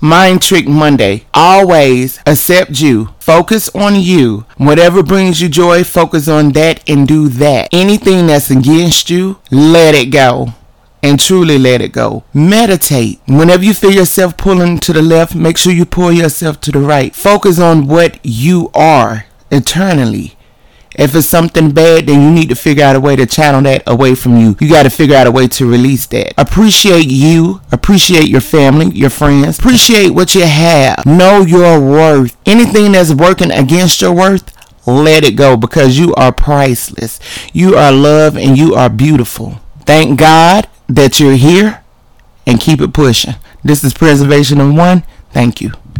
Mind Trick Monday. Always accept you. Focus on you. Whatever brings you joy, focus on that and do that. Anything that's against you, let it go. And truly let it go. Meditate. Whenever you feel yourself pulling to the left, make sure you pull yourself to the right. Focus on what you are eternally. If it's something bad, then you need to figure out a way to channel that away from you. You got to figure out a way to release that. Appreciate you. Appreciate your family, your friends. Appreciate what you have. Know your worth. Anything that's working against your worth, let it go because you are priceless. You are loved and you are beautiful. Thank God that you're here and keep it pushing. This is Preservation of One. Thank you.